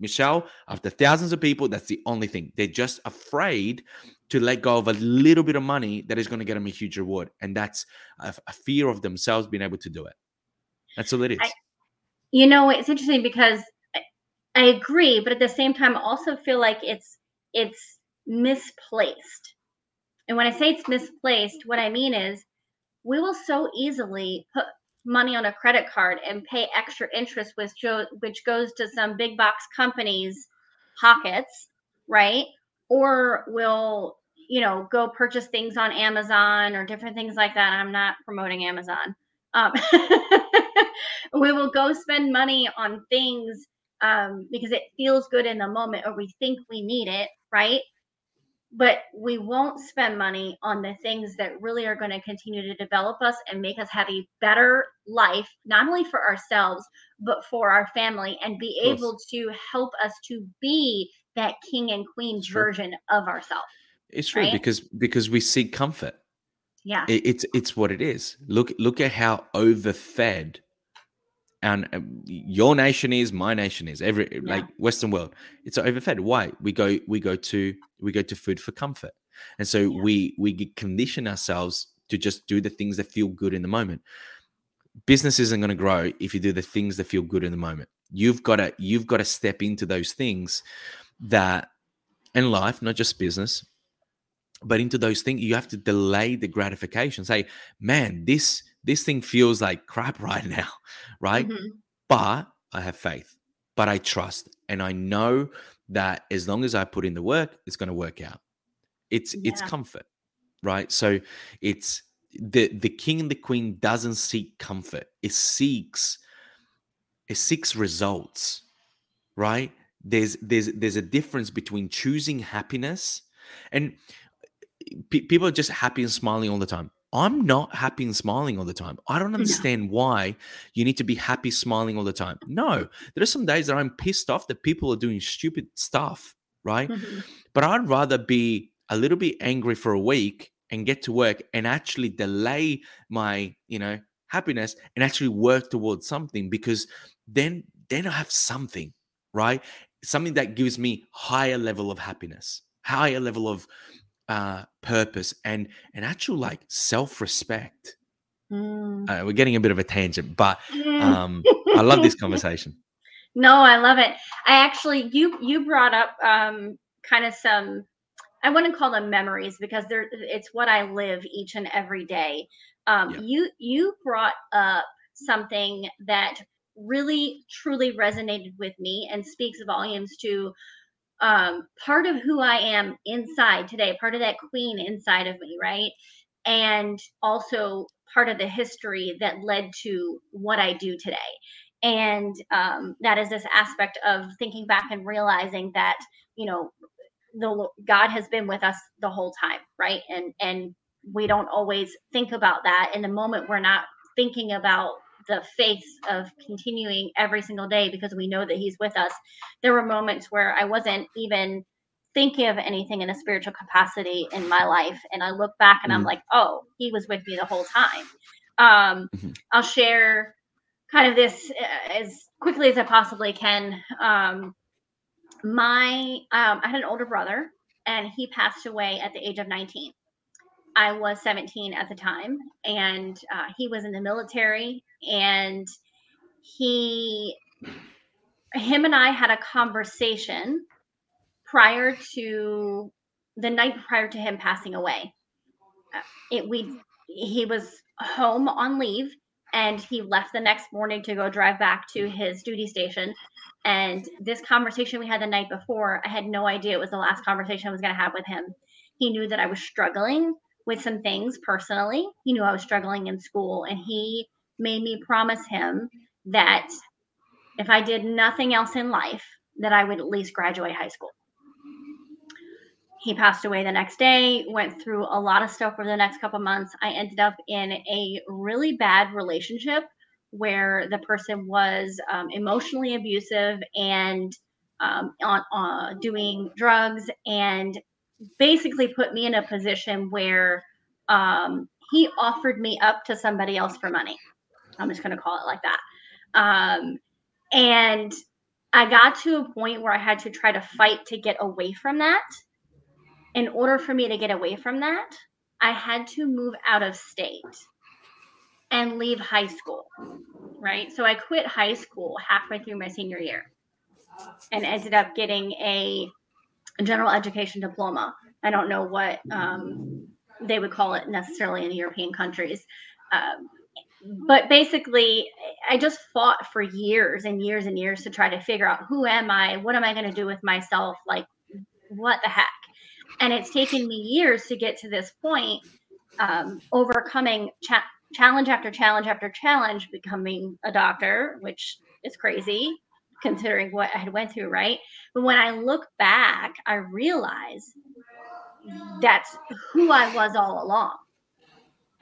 Michelle, after thousands of people, that's the only thing. They're just afraid to let go of a little bit of money that is going to get them a huge reward. And that's a, a fear of themselves being able to do it. That's all it is. I, you know, it's interesting because I, I agree, but at the same time, I also feel like it's it's misplaced. And when I say it's misplaced, what I mean is we will so easily put money on a credit card and pay extra interest which which goes to some big box companies pockets right? Or will you know go purchase things on amazon or different things like that. I'm not promoting amazon. Um, we will go spend money on things um, because it feels good in the moment or we think we need it right but we won't spend money on the things that really are going to continue to develop us and make us have a better life not only for ourselves but for our family and be able to help us to be that king and queen version of ourselves it's true right? because because we seek comfort. Yeah. It, it's it's what it is. Look look at how overfed and um, your nation is my nation is every yeah. like western world. It's overfed. Why? We go we go to we go to food for comfort. And so yeah. we we condition ourselves to just do the things that feel good in the moment. Business isn't going to grow if you do the things that feel good in the moment. You've got to you've got to step into those things that in life not just business but into those things you have to delay the gratification. Say man this this thing feels like crap right now, right? Mm-hmm. But I have faith, but I trust, and I know that as long as I put in the work, it's going to work out. It's yeah. it's comfort, right? So it's the the king and the queen doesn't seek comfort; it seeks it seeks results, right? There's there's there's a difference between choosing happiness and people are just happy and smiling all the time. I'm not happy and smiling all the time. I don't understand no. why you need to be happy, smiling all the time. No, there are some days that I'm pissed off that people are doing stupid stuff, right? Mm-hmm. But I'd rather be a little bit angry for a week and get to work and actually delay my, you know, happiness and actually work towards something because then then I have something, right? Something that gives me higher level of happiness, higher level of uh, purpose and an actual like self-respect. Mm. Uh, we're getting a bit of a tangent, but um, I love this conversation. No, I love it. I actually you you brought up um, kind of some I wouldn't call them memories because they're it's what I live each and every day. Um, yeah. You you brought up something that really truly resonated with me and speaks volumes to um, part of who I am inside today, part of that queen inside of me, right? And also part of the history that led to what I do today. And um, that is this aspect of thinking back and realizing that, you know, the God has been with us the whole time, right? And and we don't always think about that in the moment. We're not thinking about the faith of continuing every single day because we know that he's with us there were moments where i wasn't even thinking of anything in a spiritual capacity in my life and i look back and mm-hmm. i'm like oh he was with me the whole time um, mm-hmm. i'll share kind of this uh, as quickly as i possibly can um, my um, i had an older brother and he passed away at the age of 19 I was 17 at the time, and uh, he was in the military, and he, him and I had a conversation prior to the night prior to him passing away. Uh, it we he was home on leave, and he left the next morning to go drive back to his duty station. And this conversation we had the night before, I had no idea it was the last conversation I was going to have with him. He knew that I was struggling with some things personally. He knew I was struggling in school, and he made me promise him that if I did nothing else in life, that I would at least graduate high school. He passed away the next day, went through a lot of stuff for the next couple months. I ended up in a really bad relationship where the person was um, emotionally abusive and um, on, on doing drugs and basically put me in a position where um, he offered me up to somebody else for money. I'm just going to call it like that. Um, and I got to a point where I had to try to fight to get away from that. In order for me to get away from that, I had to move out of state and leave high school. Right. So I quit high school halfway through my senior year and ended up getting a general education diploma. I don't know what um, they would call it necessarily in European countries. Um, but basically, I just fought for years and years and years to try to figure out who am I? What am I going to do with myself? Like, what the heck? And it's taken me years to get to this point, um, overcoming cha- challenge after challenge after challenge, becoming a doctor, which is crazy considering what I had went through, right? But when I look back, I realize that's who I was all along.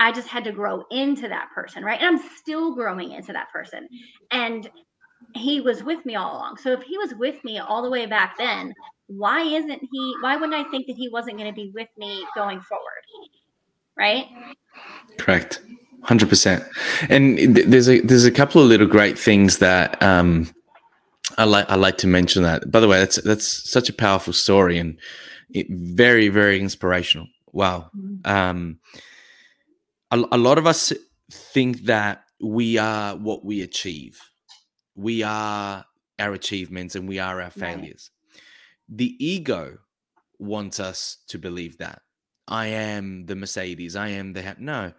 I just had to grow into that person, right? And I'm still growing into that person. And he was with me all along. So if he was with me all the way back then, why isn't he? Why wouldn't I think that he wasn't going to be with me going forward? Right? Correct. hundred percent. And there's a there's a couple of little great things that um, I like I like to mention. That by the way, that's that's such a powerful story and it, very very inspirational. Wow. Mm-hmm. Um, a, a lot of us think that we are what we achieve. We are our achievements and we are our failures. Right. The ego wants us to believe that I am the Mercedes. I am the no.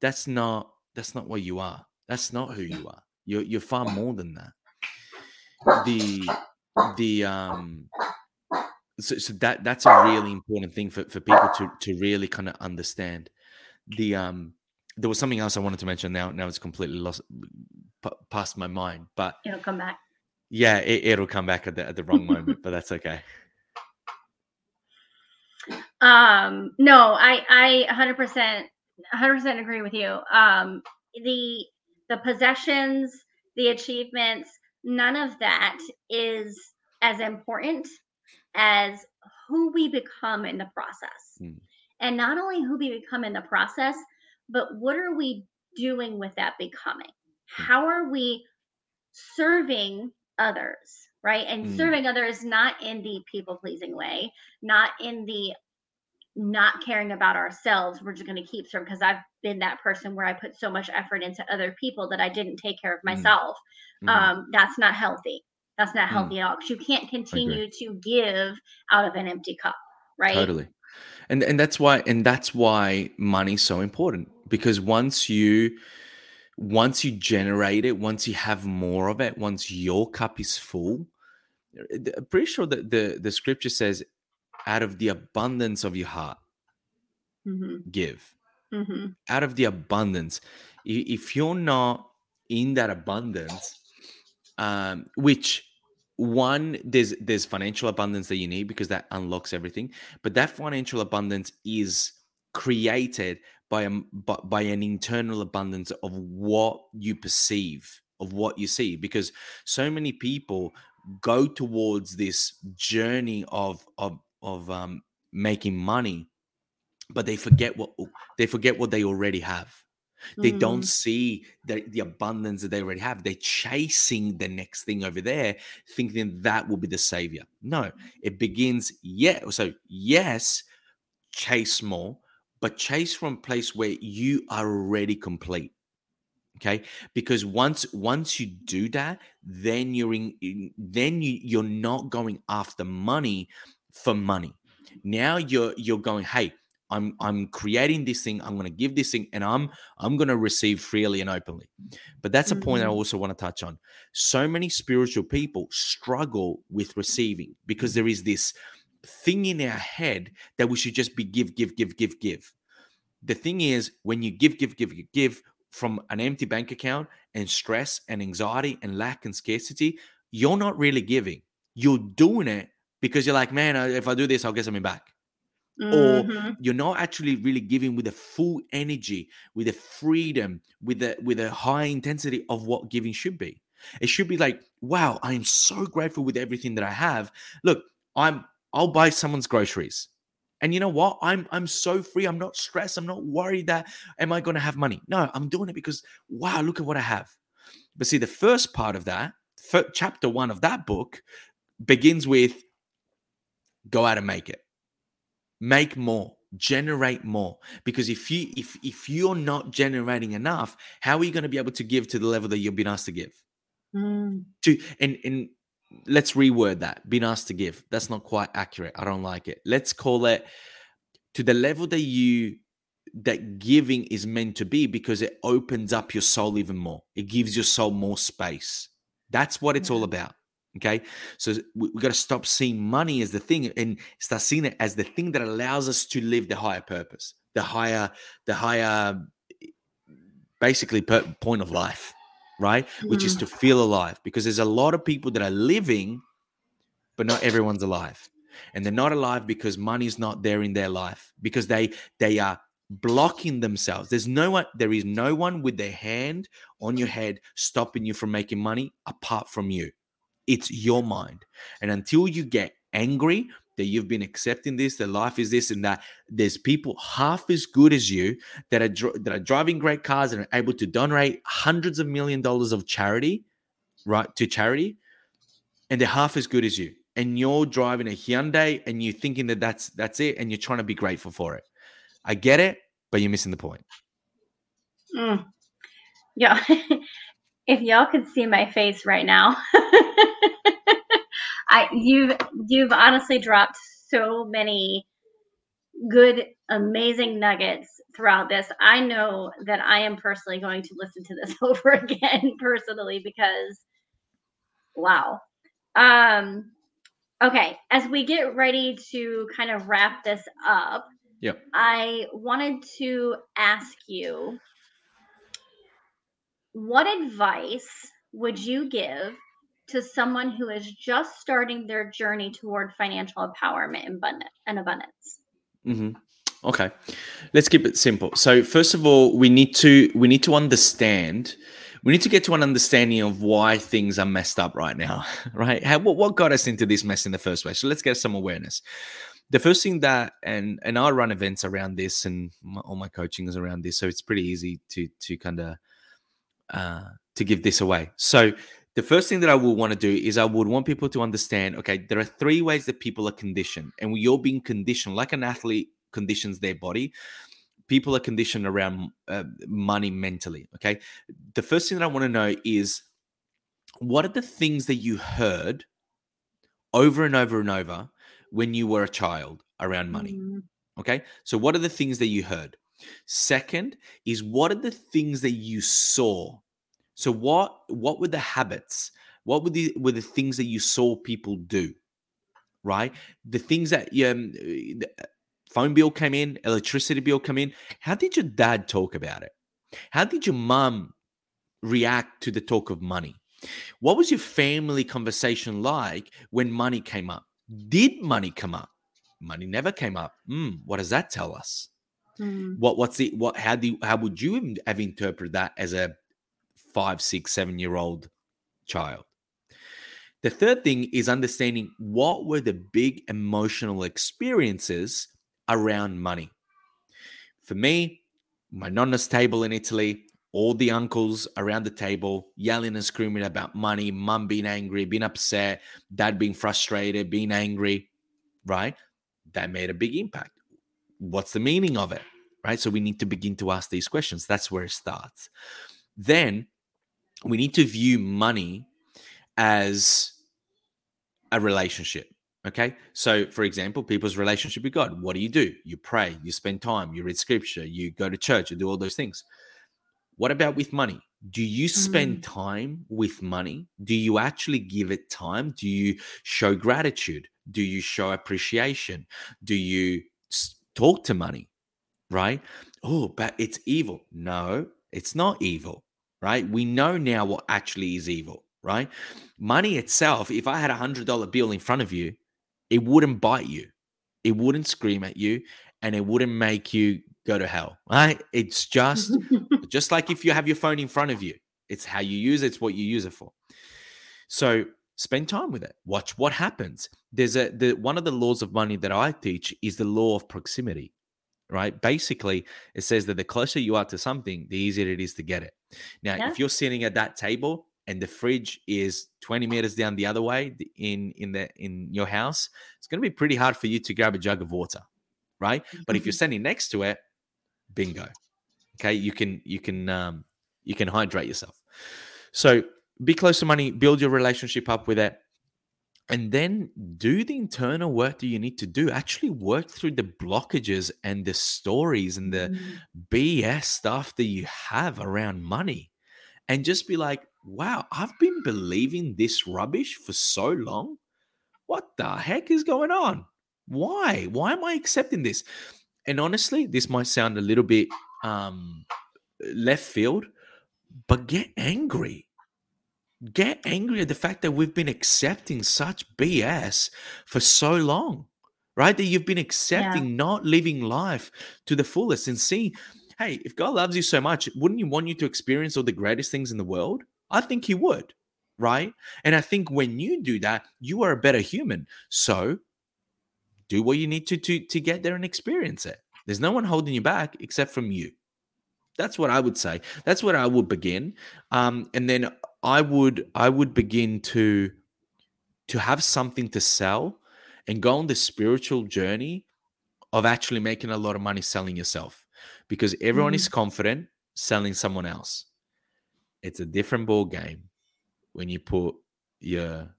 That's not. That's not what you are. That's not who you are. You're you're far more than that. The the um. So, so that that's a really important thing for, for people to to really kind of understand. The um there was something else I wanted to mention. Now, now it's completely lost p- past my mind. But it'll come back. Yeah, it, will come back at the at the wrong moment, but that's okay. Um, no, I I 100 percent 100 percent agree with you. Um, the the possessions, the achievements, none of that is as important as who we become in the process. Hmm. And not only who we become in the process, but what are we doing with that becoming? Hmm. How are we serving others, right? And mm. serving others not in the people pleasing way, not in the not caring about ourselves. We're just going to keep serving because I've been that person where I put so much effort into other people that I didn't take care of hmm. myself. Mm. Um, that's not healthy. That's not hmm. healthy mm. at all because you can't continue to give out of an empty cup, right? Totally. And and that's why and that's why money's so important because once you once you generate it, once you have more of it, once your cup is full, I'm pretty sure that the the scripture says, "Out of the abundance of your heart, mm-hmm. give." Mm-hmm. Out of the abundance, if you're not in that abundance, um, which one there's there's financial abundance that you need because that unlocks everything, but that financial abundance is created by a by an internal abundance of what you perceive of what you see because so many people go towards this journey of of of um, making money but they forget what they forget what they already have they mm. don't see the, the abundance that they already have. They're chasing the next thing over there thinking that will be the savior. No it begins yeah so yes chase more but chase from a place where you are already complete okay? Because once once you do that then you're in, in, then you you're not going after money for money. Now you're you're going hey i'm i'm creating this thing i'm going to give this thing and i'm i'm going to receive freely and openly but that's mm-hmm. a point i mm-hmm. also want to touch on so many spiritual people struggle with receiving because there is this thing in our head that we should just be give, give, give, give, give. The thing is, when you give, give, give, give from an empty bank account and stress and anxiety and lack and scarcity, you're not really giving. You're doing it because you're like, man, if I do this, I'll get something back. Mm-hmm. Or you're not actually really giving with the full energy, with the freedom, with the with a high intensity of what giving should be. It should be like, wow, I am so grateful with everything that I have. Look, I'm I'll buy someone's groceries. And you know what? I'm I'm so free. I'm not stressed. I'm not worried that am I going to have money? No, I'm doing it because wow, look at what I have. But see, the first part of that, chapter one of that book, begins with go out and make it, make more, generate more. Because if you if if you're not generating enough, how are you going to be able to give to the level that you've been asked to give? Mm. To and and let's reword that been asked to give. That's not quite accurate. I don't like it. Let's call it to the level that you that giving is meant to be because it opens up your soul even more. It gives your soul more space. That's what it's all about okay so we, we got to stop seeing money as the thing and start seeing it as the thing that allows us to live the higher purpose the higher the higher basically per, point of life right? Mm. Which is mm. to feel alive because there's a lot of people that are living, but not everyone's alive. And they're not alive because money's not there in their life because they they are blocking themselves. There's no one, there is no one with their hand on your head stopping you from making money apart from you. It's your mind. And until you get angry that you've been accepting this, that life is this and that. There's people half as good as you that are dr- that are driving great cars and are able to donate hundreds of million dollars of charity, right, to charity, and they're half as good as you. And you're driving a Hyundai and you're thinking that that's that's it, and you're trying to be grateful for it. I get it, but you're missing the point. Mm. Yeah. if y'all could see my face right now. I you've you've honestly dropped so many good amazing nuggets throughout this. I know that I am personally going to listen to this over again personally because wow. Um okay, as we get ready to kind of wrap this up, yeah I wanted to ask you what advice would you give to someone who is just starting their journey toward financial empowerment and abundance? Mm-hmm. Okay, let's keep it simple. So first of all, we need to we need to understand. We need to get to an understanding of why things are messed up right now, right? How, what, what got us into this mess in the first place? So let's get some awareness. The first thing that, and and I run events around this, and my, all my coaching is around this, so it's pretty easy to to kind of uh, to give this away. So the first thing that I would want to do is I would want people to understand okay, there are three ways that people are conditioned, and we all being conditioned like an athlete conditions their body. People are conditioned around uh, money mentally. Okay. The first thing that I want to know is what are the things that you heard over and over and over when you were a child around money? Mm-hmm. Okay. So, what are the things that you heard? Second is what are the things that you saw? So what what were the habits? What were the were the things that you saw people do? Right? The things that um, the phone bill came in, electricity bill come in. How did your dad talk about it? How did your mom react to the talk of money? What was your family conversation like when money came up? Did money come up? Money never came up. Mm, what does that tell us? Mm. What what's the what how do you, how would you have interpreted that as a five, six, seven year old child? The third thing is understanding what were the big emotional experiences around money. For me, my nonna's table in Italy, all the uncles around the table yelling and screaming about money, mum being angry, being upset, dad being frustrated, being angry, right? That made a big impact what's the meaning of it? Right. So we need to begin to ask these questions. That's where it starts. Then we need to view money as a relationship. Okay. So, for example, people's relationship with God. What do you do? You pray, you spend time, you read scripture, you go to church, you do all those things. What about with money? Do you spend mm. time with money? Do you actually give it time? Do you show gratitude? Do you show appreciation? Do you talk to money, right? Oh, but it's evil. No, it's not evil, right? We know now what actually is evil, right? Money itself, if I had a hundred dollar bill in front of you, it wouldn't bite you, it wouldn't scream at you, and it wouldn't make you go to hell, right? It's just just like if you have your phone in front of you, it's how you use it, it's what you use it for. So spend time with it watch what happens there's a the one of the laws of money that i teach is the law of proximity right? Basically it says that the closer you are to something the easier it is to get it. Now yeah. if you're sitting at that table and the fridge is 20 meters down the other way in in the in your house it's going to be pretty hard for you to grab a jug of water right? But if you're mm-hmm. standing next to it bingo okay? You can you can um you can hydrate yourself. So be close to money, build your relationship up with it, and then do the internal work that you need to do. Actually, work through the blockages and the stories and the mm. BS stuff that you have around money, and just be like, wow, I've been believing this rubbish for so long. What the heck is going on? Why? Why am I accepting this? And honestly, this might sound a little bit um, left field, but get angry get angry at the fact that we've been accepting such BS for so long, right? That you've been accepting yeah. not living life to the fullest and see, hey, if God loves you so much, wouldn't He want you to experience all the greatest things in the world? I think He would, right? And I think when you do that, you are a better human. So do what you need to to to get there and experience it. There's no one holding you back except from you. That's what I would say. That's what I would begin. Um, and then I would I would begin to to have something to sell and go on the spiritual journey of actually making a lot of money selling yourself because everyone mm-hmm. is confident selling someone else. It's a different ball game when you put your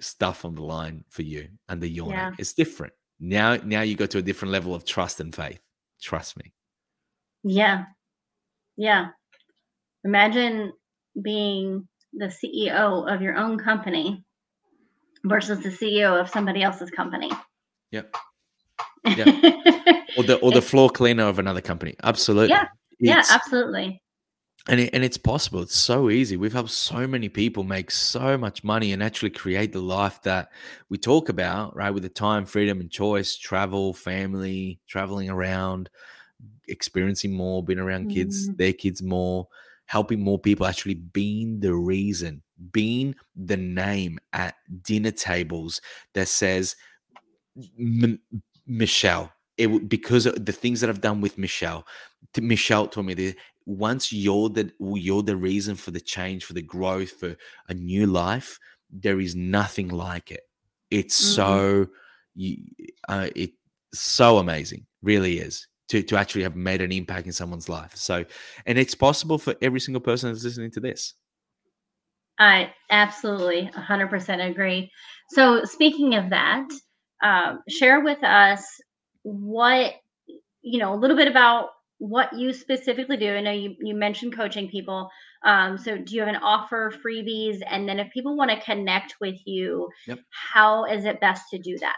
stuff on the line for you and the your yeah. It's different. Now now you go to a different level of trust and faith. Trust me. Yeah. Yeah. Imagine being the CEO of your own company versus the CEO of somebody else's company. Yep. Yeah. or the or the floor cleaner of another company. Absolutely. Yeah. It's, yeah, absolutely. And it, and it's possible. It's so easy. We've helped so many people make so much money and actually create the life that we talk about, right? With the time, freedom, and choice, travel, family, traveling around, experiencing more, being around kids, mm. their kids more, helping more people, actually being the reason, being the name at dinner tables that says Michelle. It because of the things that I've done with Michelle. Michelle told me that once you're the you're the reason for the change, for the growth, for a new life, there is nothing like it. It's mm-hmm. so you, uh, it's so amazing, really is to to actually have made an impact in someone's life. So, and it's possible for every single person that's listening to this. I absolutely 100% agree. So, speaking of that, um, share with us what you know a little bit about what you specifically do. I know you, you mentioned coaching people. Um, so do you have an offer, freebies? And then if people want to connect with you, yep. how is it best to do that?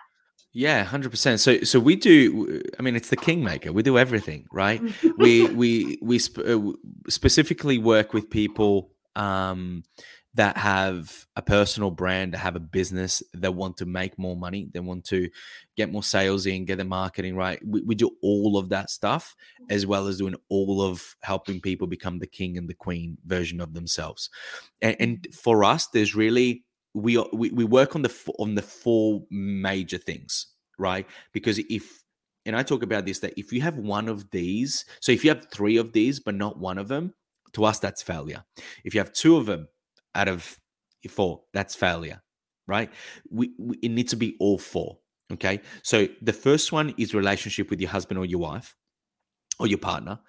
Yeah, hundred percent. So, so we do. I mean, it's the kingmaker. We do everything, right? we we we sp- uh, specifically work with people um, that have a personal brand, that have a business, that want to make more money, they want to get more sales in, get the marketing right. We, we do all of that stuff, as well as doing all of helping people become the king and the queen version of themselves. And, and for us, there's really we, we we work on the on the four major things, right? Because if and I talk about this that if you have one of these, so if you have three of these but not one of them, to us that's failure. If you have two of them out of four. That's failure, right? We, we, it needs to be all four. Okay. So the first one is relationship with your husband or your wife or your partner.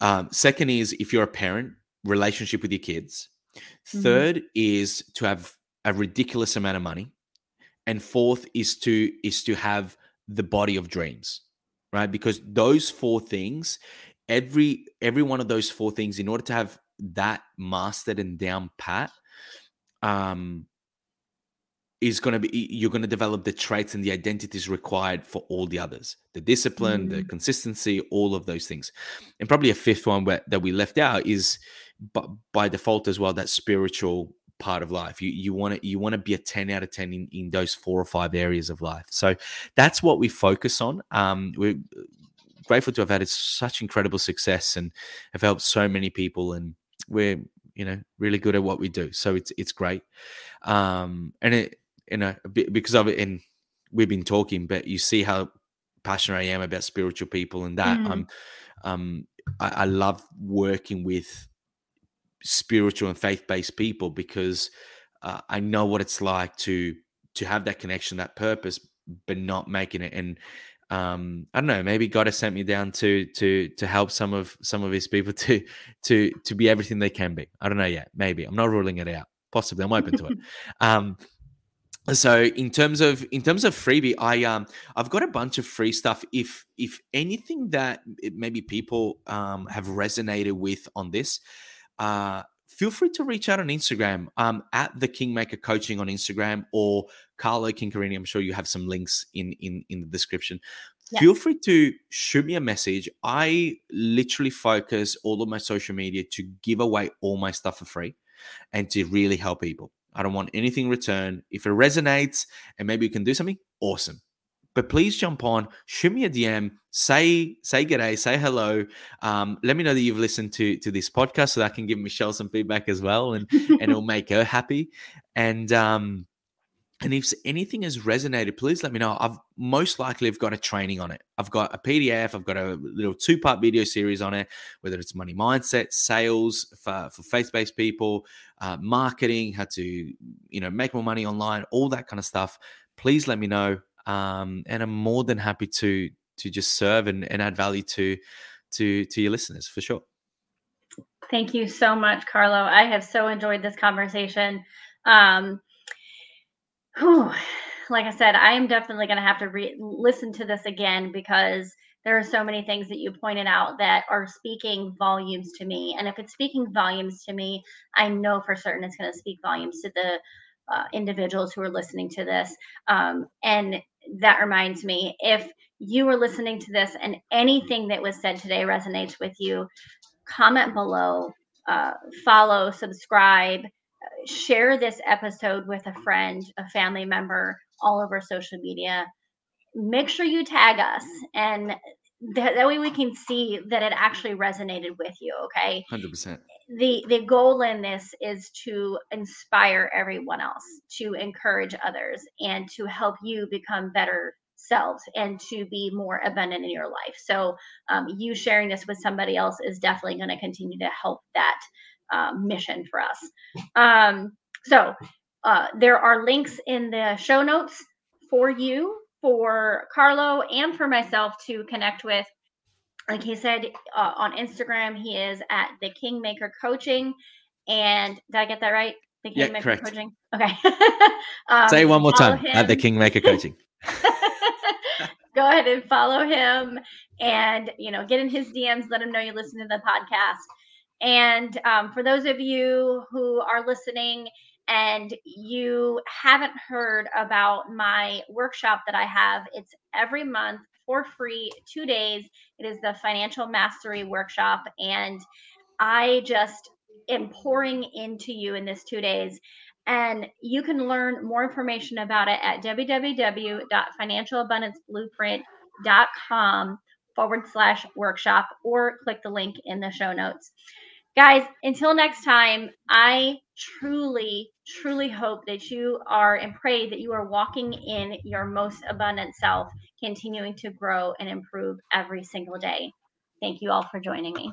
Um, second is if you're a parent, relationship with your kids. Mm-hmm. Third is to have a ridiculous amount of money. And fourth is to is to have the body of dreams, right? Because those four things, every every one of those four things, in order to have that mastered and down pat um is going to be you're going to develop the traits and the identities required for all the others the discipline mm. the consistency all of those things and probably a fifth one where, that we left out is but by default as well that spiritual part of life. You you want to you want to be a 10 out of 10 in, in those four or five areas of life. So that's what we focus on. Um we're grateful to have had such incredible success and have helped so many people and we're you know really good at what we do. So it's it's great. Um and it you know because of it and we've been talking but you see how passionate i am about spiritual people and that. Mm. i'm um I, I love working with spiritual and faith-based people because uh, i know what it's like to to have that connection that purpose but not making it and um, I don't know, maybe God has sent me down to to to help some of some of his people to to to be everything they can be. I don't know yet. Maybe I'm not ruling it out. Possibly, I'm open to it. Um, so in terms of in terms of freebie, I um I've got a bunch of free stuff. If if anything that maybe people um have resonated with on this, uh feel free to reach out on Instagram um, at the Kingmaker Coaching on Instagram or Carlo Chincarini. I'm sure you have some links in in in the description. Yeah. Feel free to shoot me a message. I literally focus all of my social media to give away all my stuff for free and to really help people. I don't want anything in return. If it resonates and maybe you can do something, awesome. But please jump on, shoot me a DM, say say g'day, say hello. Um, let me know that you've listened to to this podcast so that I can give Michelle some feedback as well, and and it'll make her happy. And um, and if anything has resonated, please let me know. I've most likely have got a training on it. I've got a PDF. I've got a little two-part video series on it, whether it's money mindset, sales for, for faith-based people, uh, marketing, how to you know make more money online, all that kind of stuff. Please let me know, um, and I'm more than happy to to just serve and, and add value to to to your listeners for sure. Thank you so much, Carlo. I have so enjoyed this conversation. Um, whew, like I said, I am definitely going to have to re- listen to this again because there are so many things that you pointed out that are speaking volumes to me. And if it's speaking volumes to me, I know for certain it's going to speak volumes to the uh, individuals who are listening to this. Um, and that reminds me if you were listening to this and anything that was said today resonates with you, comment below, uh, follow, subscribe, share this episode with a friend, a family member, all over social media. Make sure you tag us and that, that way we can see that it actually resonated with you. Okay. 100%. The, the goal in this is to inspire everyone else, to encourage others, and to help you become better selves and to be more abundant in your life. So, um, you sharing this with somebody else is definitely going to continue to help that um, mission for us. Um, so, uh, there are links in the show notes for you, for Carlo, and for myself to connect with. Like he said uh, on Instagram, he is at the Kingmaker Coaching. And did I get that right? The Kingmaker yeah, correct. Coaching. Okay. um, Say it one more time him. at the Kingmaker Coaching. Go ahead and follow him and, you know, get in his DMs, let him know you listen to the podcast. And um, for those of you who are listening and you haven't heard about my workshop that I have, it's every month for free, two days. It is the Financial Mastery Workshop. And I just am pouring into you in this two days. And you can learn more information about it at www.financialabundanceblueprint.com forward slash workshop or click the link in the show notes. Guys, until next time, I truly, truly hope that you are and pray that you are walking in your most abundant self, continuing to grow and improve every single day. Thank you all for joining me.